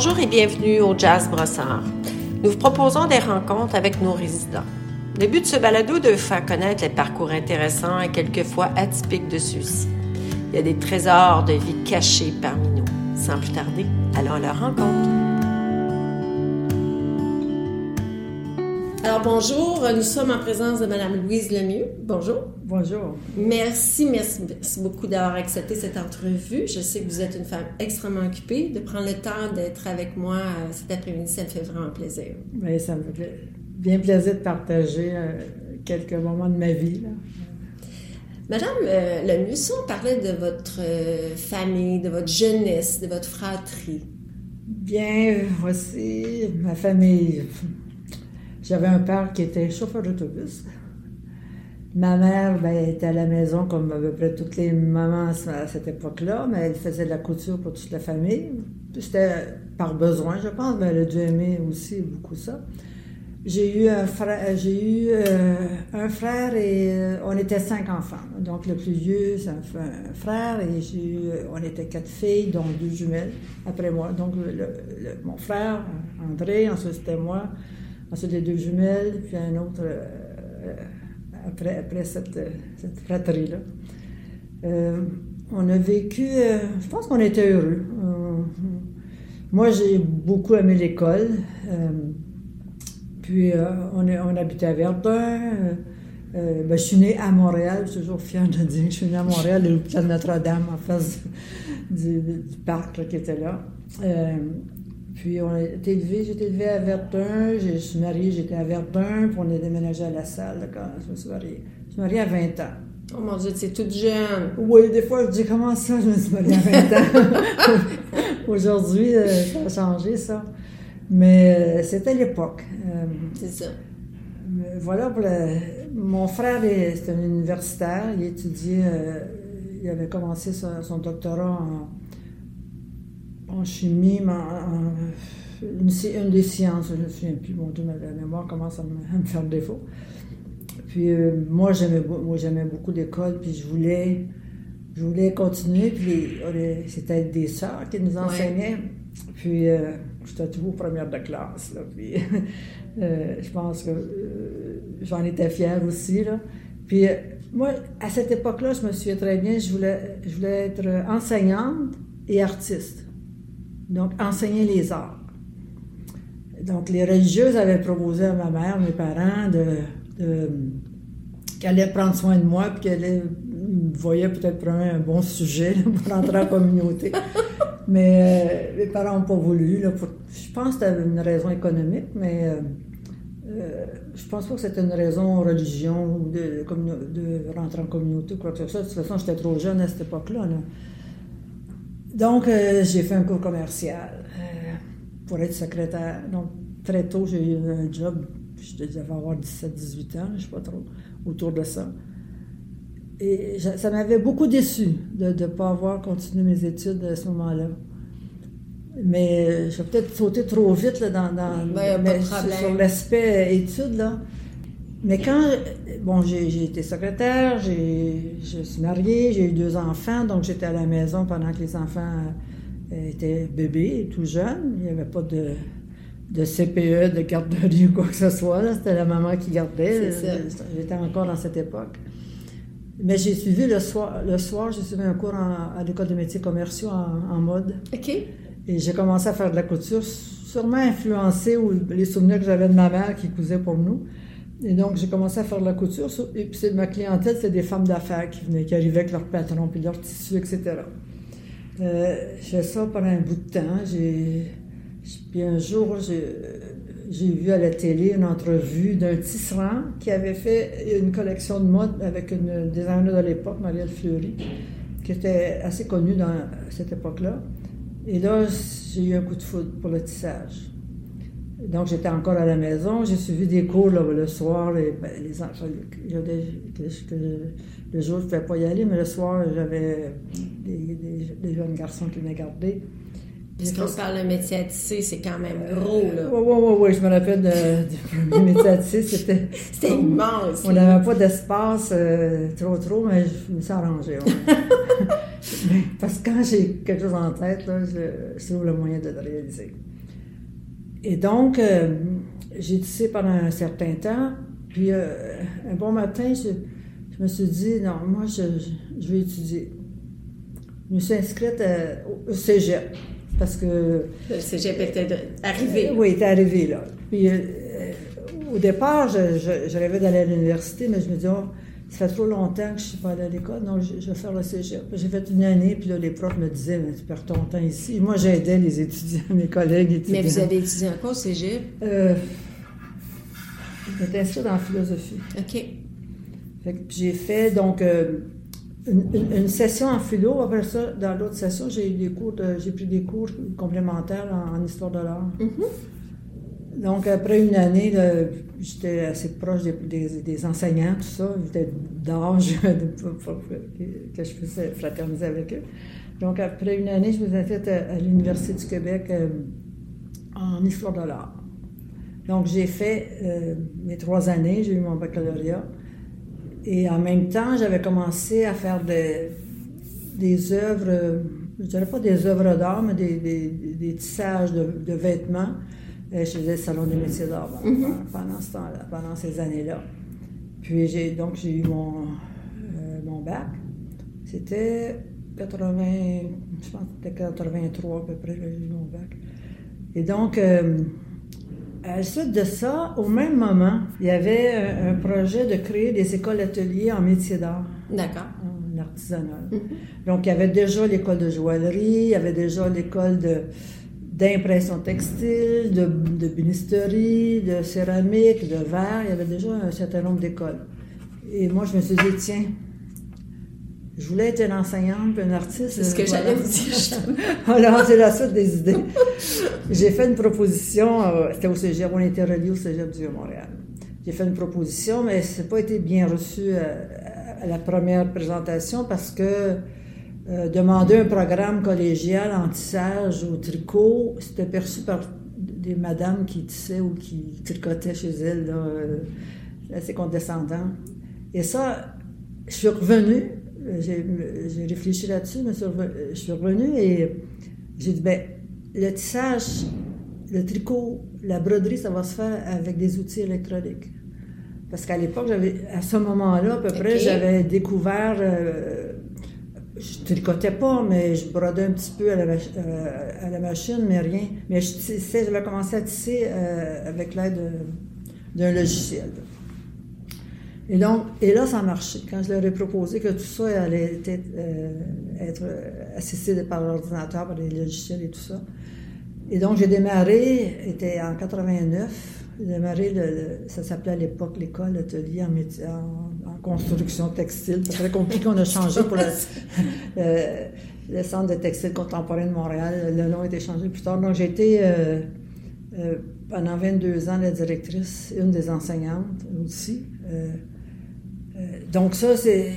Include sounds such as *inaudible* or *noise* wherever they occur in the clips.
Bonjour et bienvenue au Jazz Brossard. Nous vous proposons des rencontres avec nos résidents. Le but de ce balado est de faire connaître les parcours intéressants et quelquefois atypiques de ceux-ci. Il y a des trésors de vie cachés parmi nous. Sans plus tarder, allons à leur rencontre. Alors bonjour, nous sommes en présence de Madame Louise Lemieux. Bonjour. Bonjour. Merci, merci, merci beaucoup d'avoir accepté cette entrevue. Je sais que vous êtes une femme extrêmement occupée. De prendre le temps d'être avec moi euh, cet après-midi, ça me fait vraiment plaisir. Oui, ça me fait bien plaisir de partager euh, quelques moments de ma vie. Là. Madame euh, Lemieux, si on parlait de votre euh, famille, de votre jeunesse, de votre fratrie. Bien, voici ma famille. J'avais un père qui était chauffeur d'autobus. Ma mère ben, était à la maison comme à peu près toutes les mamans à cette époque-là, mais elle faisait de la couture pour toute la famille. C'était par besoin, je pense, mais elle a dû aimer aussi beaucoup ça. J'ai eu un frère, j'ai eu euh, un frère et euh, on était cinq enfants. Donc le plus vieux, c'est un, frère et j'ai eu, on était quatre filles, dont deux jumelles après moi. Donc mon frère, André, ensuite c'était moi, ensuite les deux jumelles, puis un autre euh, après, après cette, cette fratrie-là. Euh, on a vécu, euh, je pense qu'on était heureux. moi, j'ai beaucoup aimé l'école. Puis euh, on, est, on, habitait à Verdun. Euh, euh, ben, je suis née à Montréal. Je suis toujours fière de dire que je suis née à Montréal, l'hôpital Notre-Dame, en face du, parc qui était là. Puis on a été élevés, j'ai été élevée à Verdun. Je suis mariée, j'étais à Verdun. Puis on est déménagé à la salle quand je me suis mariée. Je suis mariée à 20 ans. Oh mon Dieu, c'est toute jeune. Oui, des fois, je dis comment ça, je me suis mariée à 20 ans? *laughs* Aujourd'hui, ça a changé, ça. Mais euh, c'était l'époque. Euh, c'est ça. Voilà, pour le, mon frère, c'est un universitaire. Il étudiait, euh, il avait commencé son, son doctorat en, en, chimie, mais en, en une, une, des sciences, je ne me souviens plus, mon Dieu, ma mémoire commence à me, à me faire défaut. Puis euh, moi, j'aimais, moi, j'aimais beaucoup l'école, puis je voulais, je voulais continuer. Puis c'était des sœurs qui nous enseignaient. Ouais. Puis euh, j'étais toujours première de classe. Là, puis *laughs* euh, je pense que euh, j'en étais fière aussi. Là. Puis moi, à cette époque-là, je me souviens très bien, je voulais, je voulais être enseignante et artiste. Donc, enseigner les arts. Donc, les religieuses avaient proposé à ma mère, mes parents, de, de qu'elle allait prendre soin de moi, puis qu'elle voyait peut-être pour un bon sujet là, pour rentrer en communauté. *laughs* Mais euh, mes parents n'ont pas voulu. Là, pour, je pense que c'était une raison économique, mais euh, euh, je pense pas que c'était une raison religion ou de, de, rentrer en communauté ou quoi que ce soit. De toute façon, j'étais trop jeune à cette époque-là. Là. Donc, euh, j'ai fait un cours commercial euh, pour être secrétaire. Donc, très tôt, j'ai eu un job. Je devais avoir 17-18 ans, je ne sais pas trop, autour de ça. Et ça m'avait beaucoup déçu de ne pas avoir continué mes études à ce moment-là. Mais j'ai peut-être sauté trop vite là, dans, dans ben, mais, sur, sur l'aspect études. Là. Mais quand, bon, j'ai été secrétaire, je suis mariée, j'ai eu deux enfants, donc j'étais à la maison pendant que les enfants étaient bébés, tout jeunes. Il n'y avait pas de, de CPE, de garderie ou quoi que ce soit. C'était la maman qui gardait. J'étais encore dans cette époque. Mais j'ai suivi le soir, le soir j'ai suivi un cours en, à l'école de métiers commerciaux en, en, mode. OK. Et j'ai commencé à faire de la couture, sûrement influencée ou les souvenirs que j'avais de ma mère qui cousait pour nous. Et donc, j'ai commencé à faire de la couture. Et puis, ma clientèle, c'est des femmes d'affaires qui venaient, qui arrivaient avec leurs patrons, puis leurs tissus, etc. Euh, j'ai fait ça pendant un bout de temps. Puis un jour, j'ai vu à la télé une entrevue d'un tisserand qui avait fait une collection de mode avec une designer de l'époque, Marielle Fleury, qui était assez connue dans cette époque-là. Et là, j'ai eu un coup de foudre pour le tissage. Donc, j'étais encore à la maison. J'ai suivi des cours là, le soir. Les, ben, les enfants, le jour, je ne pouvais pas y aller, mais le soir, j'avais des, des, des, jeunes garçons qui venaient garder. Parce qu'on parle de métier à tisser, c'est quand même gros, là. Oui, oui, oui, oui. Je me rappelle du *laughs* premier métier à tisser. C'était *laughs* C'était immense. On n'avait pas d'espace euh, trop, trop, mais je me suis arrangée. Ouais. *laughs* Parce que quand j'ai quelque chose en tête, là, je, je trouve le moyen de le réaliser. Et donc, euh, j'ai tissé pendant un certain temps. Puis, euh, un bon matin, je, je, me suis dit, non, moi, je, je, vais étudier. Je me suis inscrite au cégep. Parce que. Le cégep était arrivé. oui, il était arrivé, là. Puis, au départ, je, je rêvais d'aller à l'université, mais je me dis, oh, ça fait trop longtemps que je ne suis pas allée à l'école, donc je, vais faire le cégep. J'ai fait une année, puis là, les profs me disaient, mais tu perds ton temps ici. moi, j'aidais les étudiants, *laughs* mes collègues étudiants. Mais vous avez étudié en quoi au cégep? Euh, J'étais inscrite en philosophie. OK. j'ai fait, donc, euh, une, session en philo. Après ça, dans l'autre session, j'ai des cours j'ai pris des cours complémentaires en, histoire de l'art. Mm-hmm. Donc, après une année, j'étais assez proche des, enseignants, tout ça. J'étais d'âge *laughs* que je puisse fraterniser avec eux. Donc, après une année, je me suis faite à, l'Université du Québec euh, en histoire de l'art. Donc, j'ai fait euh, mes trois années, j'ai eu mon baccalauréat. Et en même temps, j'avais commencé à faire des, œuvres, je dirais pas des œuvres d'art, mais des, tissages de vêtements je faisais le Salon des métiers d'art mhm. pendant, ce temps-là, pendant ces années-là. Puis j'ai donc j'ai eu mon, euh, mon bac. C'était 80, je pense que c'était 83 à peu près, j'ai eu mon bac. Et donc, euh, à la suite de ça, au même moment, il y avait un, projet de créer des écoles ateliers en métiers d'art. D'accord. En artisanal. Mhm. Donc, il y avait déjà l'école de joaillerie, il y avait déjà l'école de d'impression textile, de, de binisterie, de céramique, de verre. Il y avait déjà un certain nombre d'écoles. Et moi, je me suis dit, tiens, je voulais être une enseignante, puis une artiste. C'est ce que j'allais vous dire. Alors, *laughs* c'est la suite des idées. J'ai fait une proposition, euh, c'était au Cégep, on était reliés au Cégep du Montréal. J'ai fait une proposition, mais ça n'a pas été bien reçu euh, à la première présentation parce que euh, demander un programme collégial en tissage au tricot, c'était perçu par des madames qui tissaient ou qui tricotaient chez elles, là, euh, assez condescendant. Et ça, je suis revenue, j'ai réfléchi là-dessus, mais je suis revenue et j'ai dit, ben, le tissage, le tricot, la broderie, ça va se faire avec des outils électroniques. Parce qu'à l'époque, à ce moment-là, à peu près, j'avais découvert euh, je tricotais pas, mais je brodais un petit peu à la, euh, machine, mais rien. Mais je j'avais commencé à tisser euh, avec l'aide d'un logiciel. Et donc, et là, ça a marché. Quand je leur ai proposé que tout ça allait être, euh, assisté par l'ordinateur, par les logiciels et tout ça. Et donc, j'ai démarré, était en 89, j'ai démarré, le, ça s'appelait à l'époque l'école, l'atelier en, en, construction textile. C'est très compliqué, on a changé pour *laughs* *laughs* le, centre de textile contemporain de Montréal. Le nom a été changé plus tard. Donc j'ai été euh, euh, pendant 22 ans la directrice, une des enseignantes aussi. Euh, donc ça, c'est,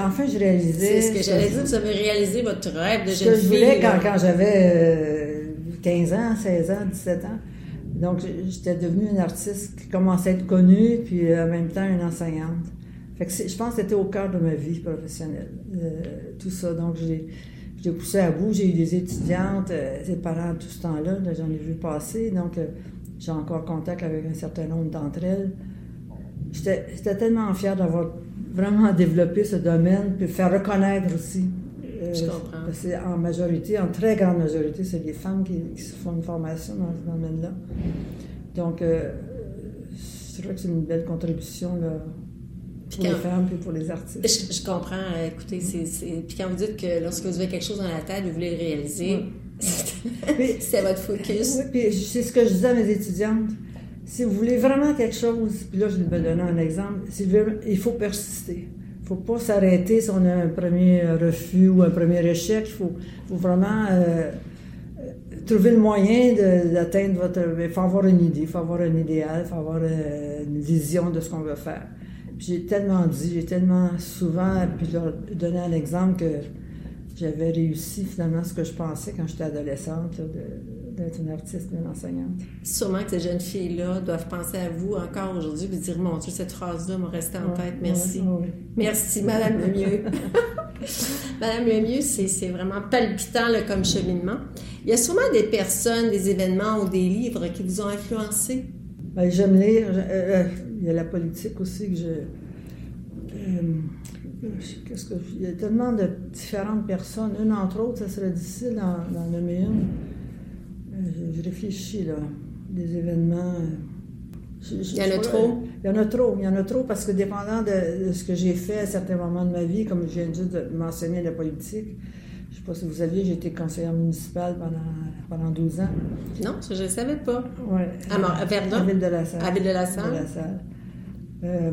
enfin, je réalisais... C'est ce que j'allais dire, vous avez réalisé votre rêve de jeune que je voulais quand, quand j'avais 15 ans, 16 ans, 17 ans. Donc, j'étais devenue une artiste qui commençait à être connue, puis euh, en même temps une enseignante. Fait que je pense que c'était au cœur de ma vie professionnelle, euh, tout ça. Donc, j'ai poussé à bout. J'ai eu des étudiantes, euh, des parents tout ce temps-là, j'en ai vu passer. Donc, j'ai encore contact avec un certain nombre d'entre elles. J'étais tellement fière d'avoir vraiment développé ce domaine, puis faire reconnaître aussi je comprends. C'est en majorité, en très grande majorité, c'est les femmes qui, se font une formation dans ce domaine-là. Donc, euh, je trouve que c'est une belle contribution là, pour les femmes et pour les artistes. Je, comprends. Écoutez, c'est, puis quand vous dites que lorsque vous avez quelque chose dans la tête, vous voulez le réaliser, *laughs* c'est votre focus. Oui, puis c'est ce que je disais à mes étudiantes. Si vous voulez vraiment quelque chose, puis là, je vais donner un exemple, il faut persister ne faut pas s'arrêter si on a un premier refus ou un premier échec. Il faut, vraiment euh, trouver le moyen d'atteindre votre... Il faut avoir une idée, il faut avoir un idéal, il faut avoir euh, une vision de ce qu'on veut faire. J'ai tellement dit, j'ai tellement souvent puis leur donné un exemple que j'avais réussi finalement ce que je pensais quand j'étais adolescente, d'être une artiste, une enseignante. Sûrement que ces jeunes filles-là doivent penser à vous encore aujourd'hui et dire Mon Dieu, cette phrase-là m'a resté en tête. Merci. Merci, Madame mieux. *laughs* Madame Lemieux, c'est vraiment palpitant là, comme cheminement. Il y a sûrement des personnes, des événements ou des livres qui vous ont influencé. Ben, J'aime lire. Euh, euh, il y a la politique aussi que je. Euh, qu'est-ce que, il y a tellement de différentes personnes. Une entre autres, ça serait difficile d'en nommer une. Je, je, réfléchis là. Des événements. il y en a trop? Il y en a trop. Il y en a trop parce que dépendant de, de ce que j'ai fait à certains moments de ma vie, comme je viens juste de mentionner la politique, je ne sais pas si vous saviez, j'ai été conseillère municipale pendant, pendant 12 ans. Non, ça, je ne savais pas. Oui. À, Verdun? À Ville de la Salle. À Ville Euh,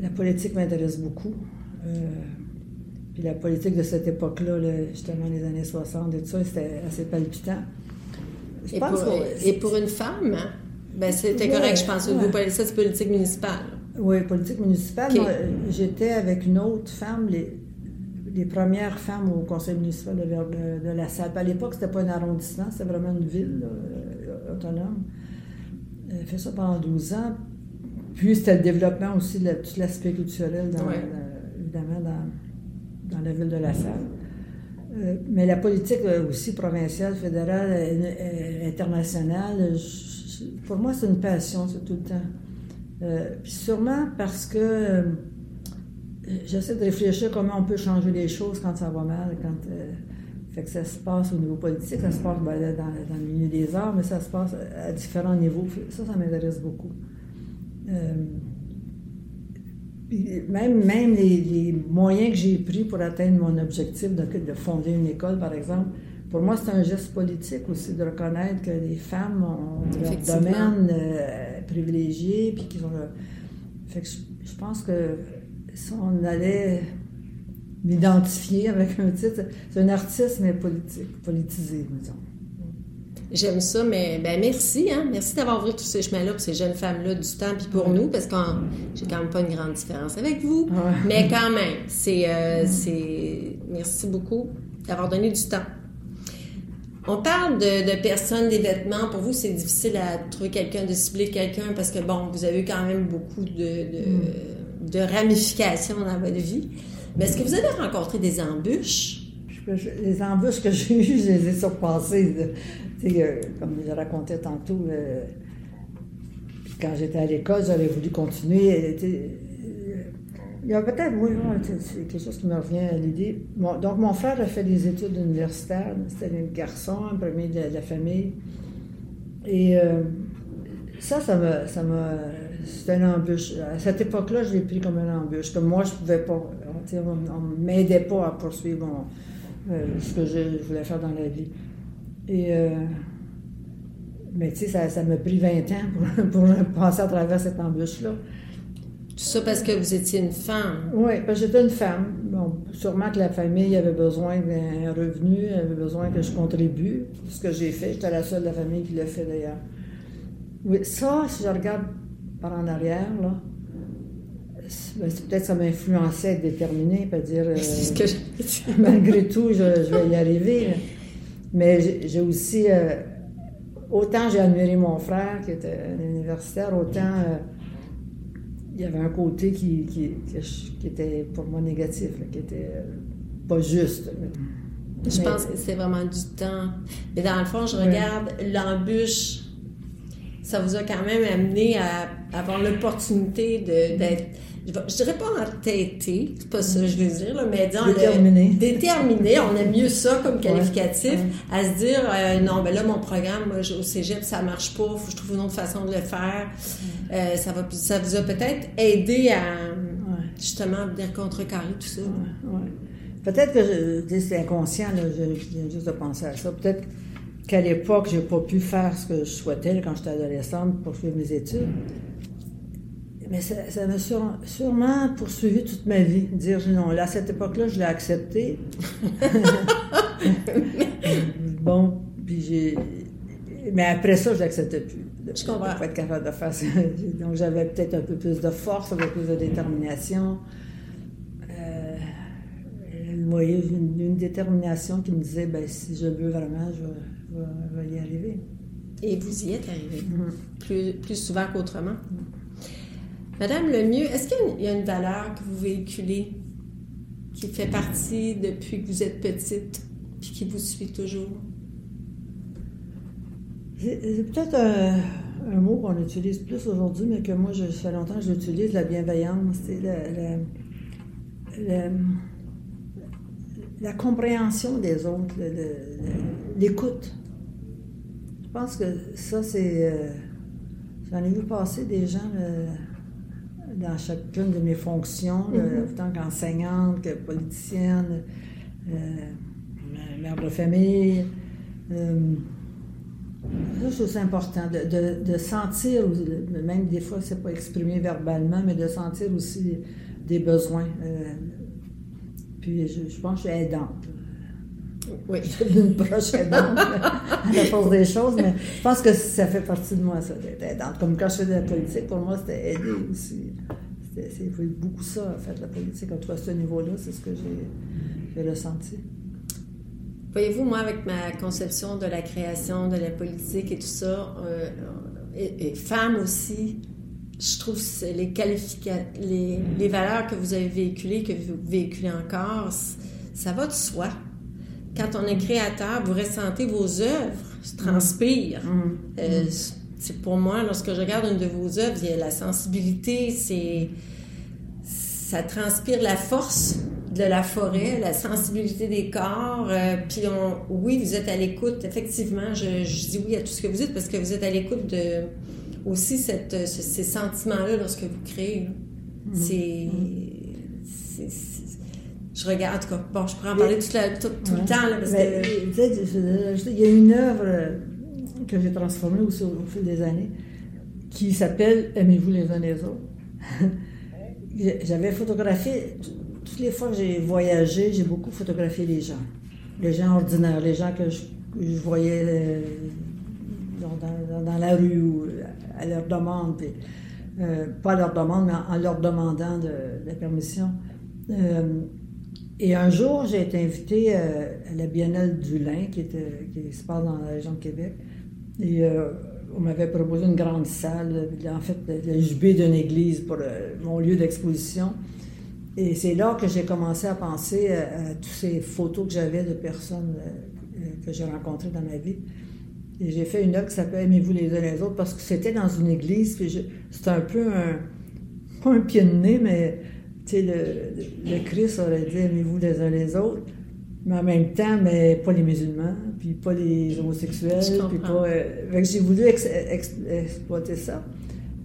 la politique m'intéresse beaucoup. Euh, puis la politique de cette époque-là, là, justement les années 60 et tout ça, c'était assez palpitant. Je et, pense pour, et pour une femme, hein? ben c'était correct, je pense. Ouais. Ça, c'est politique municipale. Oui, politique municipale. Okay. J'étais avec une autre femme, les, les premières femmes au conseil municipal de, de, de la Salle. À l'époque, c'était pas un arrondissement, c'était vraiment une ville là, autonome. Elle fait ça pendant 12 ans. Puis c'était le développement aussi de tout l'aspect culturel, dans, ouais. euh, évidemment, dans, dans, la ville de la Salle. Euh, mais la politique euh, aussi provinciale, fédérale, internationale, je, pour moi, c'est une passion, c'est tout le temps. Euh, puis sûrement parce que j'essaie de réfléchir comment on peut changer les choses quand ça va mal, quand euh, fait que ça se passe au niveau politique, ça se passe ben, dans, dans, le milieu des arts, mais ça se passe à différents niveaux. Ça, ça m'intéresse beaucoup. Euh, même même les, les, moyens que j'ai pris pour atteindre mon objectif de, de, fonder une école, par exemple, pour moi, c'est un geste politique aussi de reconnaître que les femmes ont leur domaine euh, privilégié, puis qu'ils ont. Fait que je, je pense que si on allait m'identifier avec un titre, c'est un artiste, mais politique, politisé, disons. J'aime ça, mais ben merci, hein? Merci d'avoir ouvert tous ces chemins-là pour ces jeunes femmes-là du temps, puis pour nous, parce que j'ai quand même pas une grande différence avec vous. Ouais. Mais quand même, c'est, euh, c'est, merci beaucoup d'avoir donné du temps. On parle de, de, personnes, des vêtements. Pour vous, c'est difficile à trouver quelqu'un, de cibler quelqu'un, parce que bon, vous avez eu quand même beaucoup de, de mm de ramifications dans votre vie. Mais est-ce que vous avez rencontré des embûches? Les embûches que *laughs* j'ai eues, je les ai surpassées. Euh, comme je racontais tantôt, euh, quand j'étais à l'école, j'avais voulu continuer. Euh, il y a peut-être, oui, c'est quelque chose qui me revient à l'idée. Bon, donc, mon frère a fait des études universitaires. C'était un garçon, un premier de, la famille. Et ça, ça m'a, ça c'était une embûche. À cette époque-là, je l'ai pris comme une embûche. Comme moi, je pouvais pas, on ne m'aidait pas à poursuivre mon, ce que je, voulais faire dans la vie. Et, euh, mais tu sais, ça, ça m'a pris 20 ans pour, *laughs* pour, passer à travers cette embûche-là. Tout ça parce que vous étiez une femme? Oui, parce que j'étais une femme. Bon, sûrement que la famille avait besoin d'un revenu, avait besoin que je contribue. Ce que j'ai fait, j'étais la seule de la famille qui l'a fait d'ailleurs. Oui, ça, si je regarde par en arrière, là, peut-être ça m'influençait à être déterminée, pas dire. Euh, ce que *laughs* malgré tout, je, je, vais y arriver. Mais j'ai aussi. Euh, autant j'ai admiré mon frère, qui était un universitaire, autant euh, il y avait un côté qui, qui, qui, était pour moi négatif, qui était pas juste. Je mais, pense que c'est vraiment du temps. Mais dans le fond, je regarde l'embûche ça vous a quand même amené à avoir l'opportunité d'être, je dirais pas entêté, c'est pas ça que je veux dire, là, mais disons, déterminé. déterminé, on aime mieux ça comme qualificatif, ouais, ouais. à se dire, euh, non, ben là, mon programme, moi, au cégep, ça marche pas, faut que je trouve une autre façon de le faire. Euh, ça, va, ça vous a peut-être aidé à, justement, venir contrecarrer tout ça. Peut-être que c'est inconscient, là, je, je viens juste de penser à ça. Peut-être qu'à l'époque, j'ai pas pu faire ce que je souhaitais quand j'étais adolescente pour suivre mes études. Mais ça, m'a sûrement poursuivi toute ma vie. Dire non, là, à cette époque-là, je l'ai accepté. *laughs* bon, puis j'ai. Mais après ça, je l'acceptais plus. Je comprends. Pour être capable de faire ça. *laughs* Donc, j'avais peut-être un peu plus de force, un peu plus de détermination. Une, une, détermination qui me disait, ben, si je veux vraiment, je vais va, y arriver. Et vous y êtes arrivé, mmh. plus, plus, souvent qu'autrement. Mmh. Madame Lemieux, est-ce qu'il y a une valeur que vous véhiculez qui fait partie depuis que vous êtes petite, puis qui vous suit toujours? C'est peut-être un, mot qu'on utilise plus aujourd'hui, mais que moi, je, ça fait longtemps que j'utilise, la bienveillance. C'est la, compréhension des autres, l'écoute. Je pense que ça, c'est. Euh, j'en ai vu passer des gens euh, dans chacune de mes fonctions, mm-hmm. tant qu'enseignante, que politicienne, euh, mère de famille. Ça, je trouve ça important de, sentir, même des fois, c'est pas exprimé verbalement, mais de sentir aussi des besoins. Puis je, pense que je suis aidante. Oui. Je suis une proche aidante à la force des choses, mais je pense que ça fait partie de moi, ça, d'être aidante. Comme quand je fais de la politique, pour moi, c'était aider aussi. C'est beaucoup ça, en fait, la politique. En tout cas, à ce niveau-là, c'est ce que j'ai ressenti. Voyez-vous, moi, avec ma conception de la création, de la politique et tout ça, euh, et, femme aussi, je trouve que les, les, les valeurs que vous avez véhiculées, que vous véhiculez encore, ça va de soi. Quand on est créateur, vous ressentez vos œuvres, se. Mm. Mm. Euh, c'est pour moi, lorsque je regarde une de vos œuvres, il y a la sensibilité, c'est ça transpire la force de la forêt, la sensibilité des corps. Euh, puis on, oui, vous êtes à l'écoute. Effectivement, je, dis oui à tout ce que vous dites parce que vous êtes à l'écoute de aussi cette, ces sentiments-là lorsque vous créez. Mm-hmm. C'est, je regarde, bon, je pourrais en parler tout, le temps là, parce que... il y a une œuvre que j'ai transformée au, au fil des années qui s'appelle Aimez-vous les uns les autres. J'avais photographié toutes les fois que j'ai voyagé, j'ai beaucoup photographié les gens. Les gens ordinaires, les gens que je, voyais euh, dans, la rue ou à leur demande. Euh, pas à leur demande, mais en, leur demandant de, la permission. Euh, et un jour, j'ai été invitée à la Biennale du Lin, qui, se passe dans la région de Québec. Et on m'avait proposé une grande salle, en fait, le jubé d'une église pour mon lieu d'exposition. Et c'est là que j'ai commencé à penser à, toutes ces photos que j'avais de personnes euh, euh, que j'ai rencontrées dans ma vie. Et j'ai fait une œuvre qui s'appelle Aimez-vous les uns les autres parce que c'était dans une église. C'était un peu un. pas un pied de nez, mais le, le, Christ aurait dit Aimez-vous les uns les autres. Mais en même temps, mais pas les musulmans, puis pas les homosexuels, puis pas. Euh, j'ai voulu exploiter ça.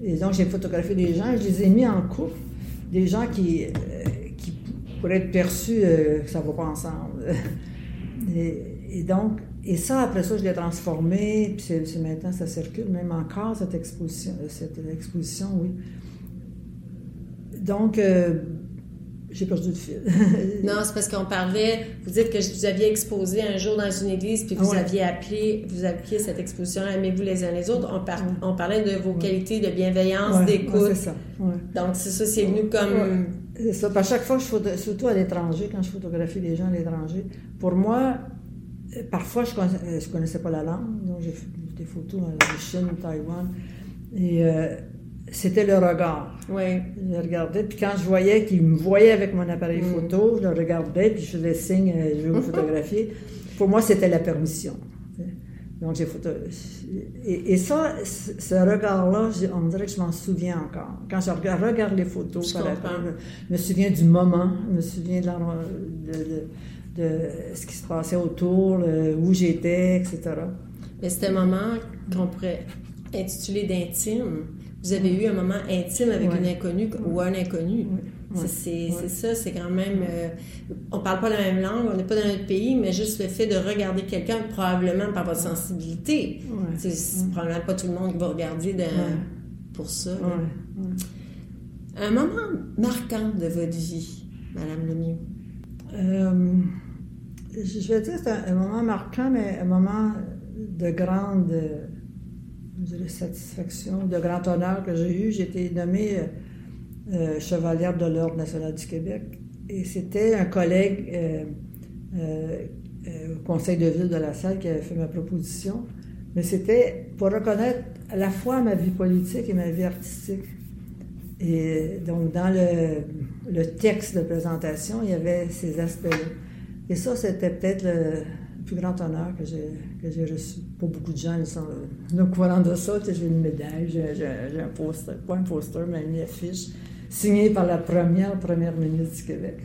Et donc, j'ai photographié des gens, je les ai mis en couple des gens qui, euh, qui pourraient être perçus euh, que ça ne va pas ensemble. *laughs* et, donc, et ça, après ça, je l'ai transformé, puis c'est, maintenant, ça circule, même encore, cette exposition, cette exposition oui. Donc, euh, j'ai perdu le fil. *laughs* non, c'est parce qu'on parlait, vous dites que vous aviez exposé un jour dans une église, puis vous aviez appelé, vous appelé cette exposition Aimez-vous les uns les autres. On, on parlait de vos qualités de bienveillance, d'écoute. c'est ça. Donc, c'est ça, c'est venu comme. C'est ça. À chaque fois, je surtout à l'étranger, quand je photographie les gens à l'étranger, pour moi, parfois, je ne euh, connaissais pas la langue, donc j'ai fait des photos en Chine, Taïwan. Et. Euh, c'était le regard. Oui. Je regardais, puis quand je voyais qu'il me voyait avec mon appareil mm. photo, je le regardais, puis je faisais signe, euh, je vais vous *laughs* photographier. Pour moi, c'était la permission. Donc, j'ai photographié. Et, ça, ce regard-là, on dirait que je m'en souviens encore. Quand je regarde, les photos, par je me souviens du moment, je me souviens de, de, ce qui se passait autour, où j'étais, etc. Mais c'était un moment qu'on pourrait intituler d'intime vous avez eu un moment intime avec une inconnue ou un inconnu. C'est ça, c'est quand même. Euh, on parle pas la même langue, on n'est pas dans notre pays, mais juste le fait de regarder quelqu'un, probablement par votre sensibilité. C'est probablement pas tout le monde qui va regarder pour ça. Un moment marquant de votre vie, Madame Lemieux? Euh, je vais dire c'est un, moment marquant, mais un moment de grande de satisfaction, de grand honneur que j'ai eu. J'ai été nommée euh, euh, chevalière de l'Ordre national du Québec. Et c'était un collègue euh, au conseil de ville de la salle qui avait fait ma proposition. Mais c'était pour reconnaître à la fois ma vie politique et ma vie artistique. Et donc, dans le, le texte de présentation, il y avait ces aspects-là. Et ça, c'était peut-être le plus grand honneur que j'ai, que j'ai reçu. Pas beaucoup de gens ils sont au courant de ça. J'ai une médaille, j'ai, un poster, pas un poster, mais une affiche signée par la première première ministre du Québec.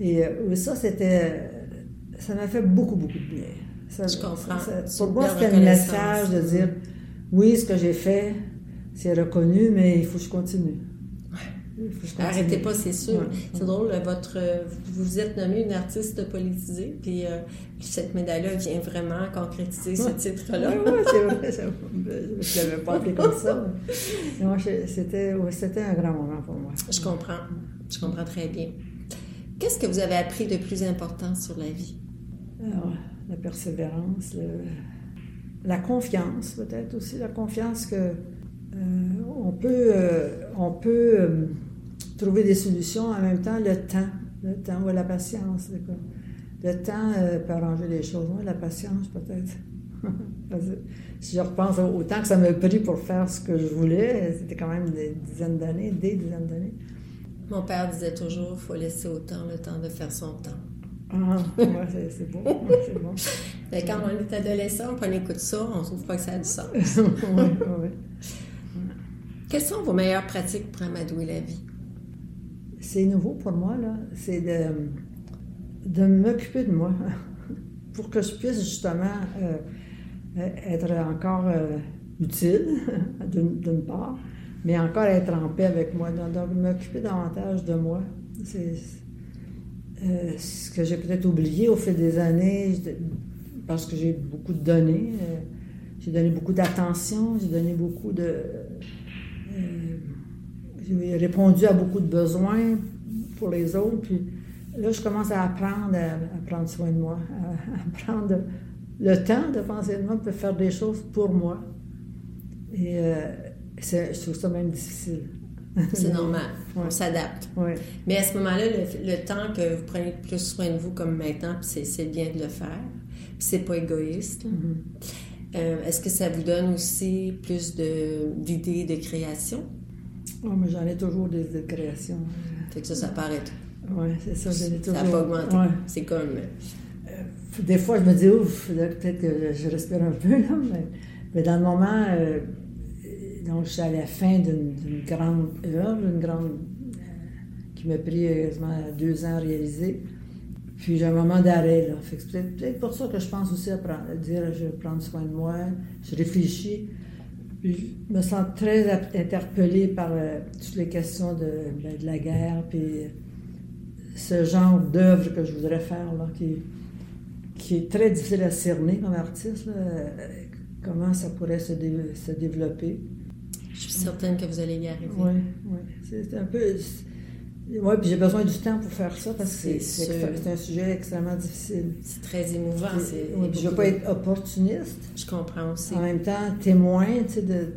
Et euh, ça, c'était. Ça m'a fait beaucoup, beaucoup de bien. Ça, Je comprends. ça- pour moi, c'était un message de dire oui, ce que j'ai fait, c'est reconnu, mais il faut que je continue. Il faut que je continue. Arrêtez pas, c'est sûr. C'est drôle, votre, euh, vous vous êtes nommée une artiste politisée, puis euh, cette médaille-là vient vraiment concrétiser ce titre-là. Oui, oui, c'est vrai. Je ne l'avais pas appelé comme ça. *laughs* c'était un grand moment pour moi. Je comprends. Je comprends très bien. Qu'est-ce que vous avez appris de plus important sur la vie? Alors, la persévérance, le- la confiance peut-être aussi, la confiance que euh, on peut, euh, on peut euh, trouver des solutions en même temps, le temps, le temps ou la patience. Le temps euh, peut arranger les choses, ouais, la patience peut-être. *laughs* Si je repense au temps que ça m'a pris pour faire ce que je voulais, c'était quand même des dizaines d'années, des dizaines d'années. Mon père disait toujours, il faut laisser au temps le temps de faire son temps. Ah, ouais, c'est- c'est beau, ouais, c'est bon. Fait *laughs* que quand on est adolescent, on écoute ça, on trouve pas que ça a du sens. *laughs* Ouais. Quelles sont vos meilleures pratiques pour amadouer la vie? C'est nouveau pour moi, là. C'est de, de m'occuper de moi *laughs* pour que je puisse justement euh, être encore euh, utile, *laughs* d'une part, mais encore être en paix avec moi. Donc, m'occuper davantage de moi. C'est euh, ce que j'ai peut-être oublié au fil des années, parce que j'ai beaucoup donné. euh, j'ai donné beaucoup d'attention, j'ai donné beaucoup de. Euh, j'ai répondu à beaucoup de besoins pour les autres. Puis là, je commence à apprendre à, à prendre soin de moi, à, à prendre le temps de penser de moi pour faire des choses pour moi. Et euh, c'est- je trouve ça même difficile. C'est *laughs* normal, on s'adapte. Mais à ce moment-là, le, le temps que vous prenez plus soin de vous comme maintenant, puis c'est, bien de le faire. Puis c'est pas égoïste. là. Euh, est-ce que ça vous donne aussi plus de, d'idées de création? Mais j'en ai toujours des idées de création. Fait que ça, ça paraît. Oui, c'est ça, j'en ai Ça toujours. n'a pas augmenté. Ouais. C'est comme. Des fois, je me dis, ouf, peut-être que je respire un peu, là, mais, mais dans le moment, euh, donc je suis à la fin d'une grande œuvre, une grande euh, qui m'a pris euh, quasiment deux ans à réaliser. Puis j'ai un moment d'arrêt, là. Fait que c'est peut-être peut-être pour ça que je pense aussi à, prendre- à dire, je vais prendre soin de moi, je réfléchis. Je me sens très interpellée par euh, toutes les questions de, ben, de la guerre, puis ce genre d'œuvre que je voudrais faire, là, qui, qui est très difficile à cerner comme artiste, là, euh, comment ça pourrait se, dé- se développer. Je suis certaine que vous allez y arriver. Oui, oui. C'est un peu. Oui, puis j'ai besoin du temps pour faire ça parce que c'est un sujet extrêmement difficile. C'est très émouvant. C'est, Oui, puis je ne veux pas être opportuniste. Je comprends aussi. En même temps, témoin, tu sais, de,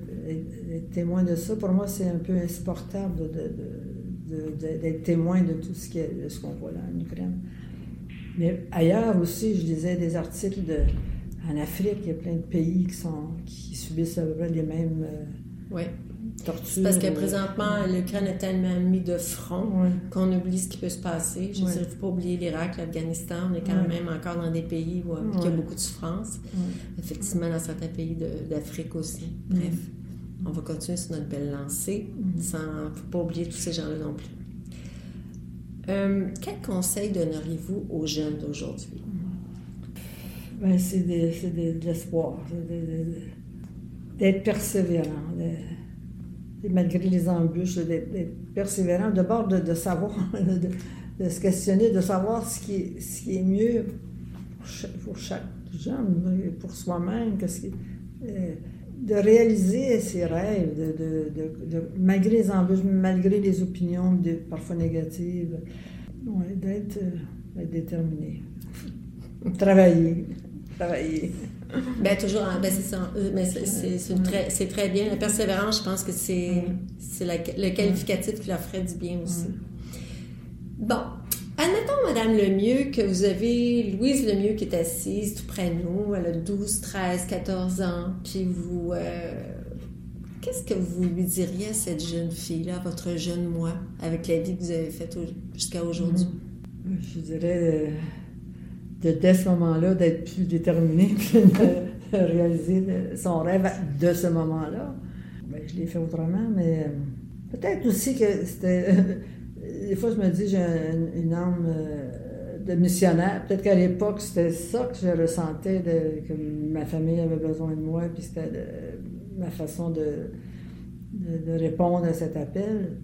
être témoin de ça, pour moi, c'est un peu insupportable d'être témoin de tout ce qu'on voit là en Ukraine. Mais ailleurs aussi, je lisais des articles de, en Afrique, il y a plein de pays qui, sont, qui subissent à peu près les mêmes euh, Oui. Parce que euh, présentement, l'Ukraine est tellement mis de front ouais. qu'on oublie ce qui peut se passer. Je veux Ouais. il ne faut pas oublier l'Irak, l'Afghanistan. On est quand Ouais. même encore dans des pays où, euh, il y a beaucoup de souffrance. Effectivement, dans certains pays d'Afrique aussi. Bref, on va continuer sur notre belle lancée. sans faut pas oublier tous ces gens-là non plus. Euh, quel conseil donneriez-vous aux jeunes d'aujourd'hui? Ben, c'est de l'espoir, d'être persévérant, de- malgré les embûches, d'être persévérant, d'abord de, savoir, *laughs* de, se questionner, de savoir ce qui est, ce mieux pour chaque, jeune, pour soi-même, euh, de réaliser ses rêves, malgré les embûches, malgré les opinions parfois négatives, euh, d'être déterminé. Travailler. Travailler. *laughs* Ben, toujours, en- ben, c'est ça. Euh, Mais c'est- très, c'est très bien. La persévérance, je pense que c'est c'est la- le qualificatif qui leur ferait du bien aussi. Bon. Admettons, Madame Lemieux, que vous avez Louise Lemieux qui est assise tout près de nous. Elle a 12, 13, 14 ans. Puis vous, euh, Qu'est-ce que vous lui diriez à cette jeune fille-là, à votre jeune moi, avec la vie que vous avez faite jusqu'à aujourd'hui? Mhm. Je dirais de, dès ce moment-là d'être plus déterminée, *laughs* de réaliser son rêve de ce moment-là. Ben, je l'ai fait autrement, mais euh, peut-être aussi que c'était. *laughs* Des fois, je me dis, j'ai une, âme euh, de missionnaire. Peut-être qu'à l'époque, c'était ça que je ressentais, que ma famille avait besoin de moi, puis c'était ma façon de, de, répondre à cet appel.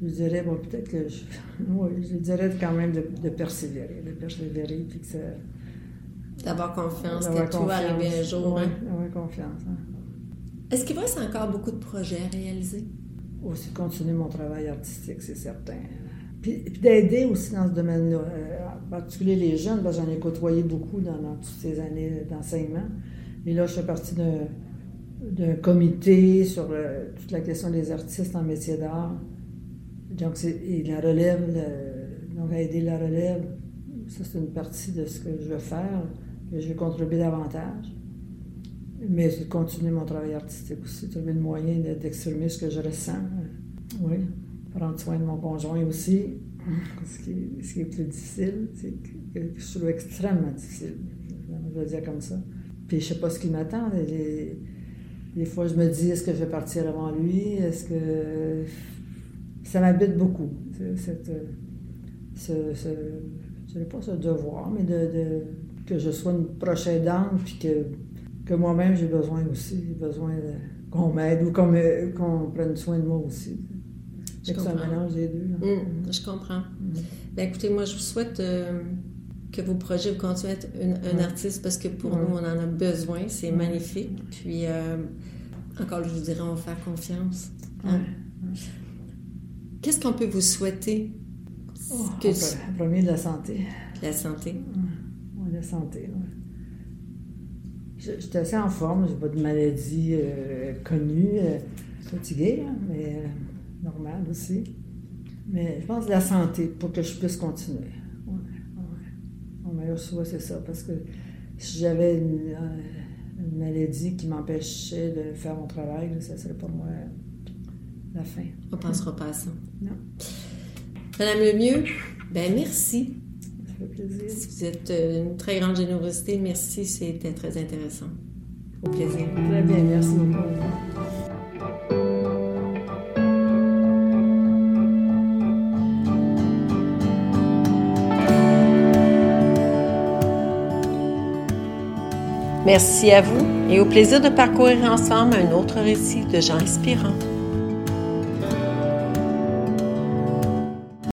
Je dirais, bon, peut-être que je, *laughs* oui, je dirais quand même de, persévérer, de persévérer, puis que ça. D'avoir confiance que tout va arriver un jour. Oui, hein. avoir confiance. Hein. Est-ce qu'il vous reste encore beaucoup de projets à réaliser? Aussi continuer mon travail artistique, c'est certain. Puis, d'aider aussi dans ce domaine-là, euh, en particulier les jeunes, j'en ai côtoyé beaucoup dans, toutes ces années d'enseignement. Et là, je fais partie d'un comité sur toute la question des artistes en métier d'art. Donc, et la relève, donc aider la relève, ça c'est une partie de ce que je veux faire, que je vais contribuer davantage. Mais de continuer mon travail artistique aussi, trouver le moyen d'exprimer ce que je ressens. Oui. Prendre soin de mon conjoint aussi. *laughs* Ce qui est, plus difficile, c'est que, je trouve extrêmement difficile. Je vais dire comme ça. Puis je sais pas ce qui m'attend. Des fois, je me dis, est-ce que je vais partir avant lui? Est-ce que. Ça m'habite beaucoup, cette, ce, ce, je dirais pas ce devoir, mais de, que je sois une prochaine dame, puis que que moi-même j'ai besoin aussi, j'ai besoin qu'on m'aide ou qu'on prenne soin de moi aussi. C'est un mélange des deux. Mmh, je comprends. Mmh. Ben, écoutez, moi je vous souhaite euh, que vos projets vous continuent à être un artiste parce que pour nous on en a besoin, c'est magnifique. Puis euh, encore je vous dirais, on va faire confiance. Hein. Qu'est-ce qu'on peut vous souhaiter? Oh, que... premier, de la santé. La santé. Oui, la santé, oui. J'étais assez en forme, j'ai pas de maladie euh, connue, euh, fatiguée, hein, mais euh, normale aussi. Mais je pense de la santé pour que je puisse continuer. Ouais, ouais. Mon meilleur souhait, c'est ça, parce que si j'avais une, maladie qui m'empêchait de faire mon travail, ça serait pour moi la fin. On ne pensera pas à ça. Non. Madame Lemieux, ben merci plaisir. Vous êtes euh, une très grande générosité. Merci, c'était très intéressant. Au plaisir. Très bien, merci beaucoup. Merci à vous et au plaisir de parcourir ensemble un autre récit de gens inspirants.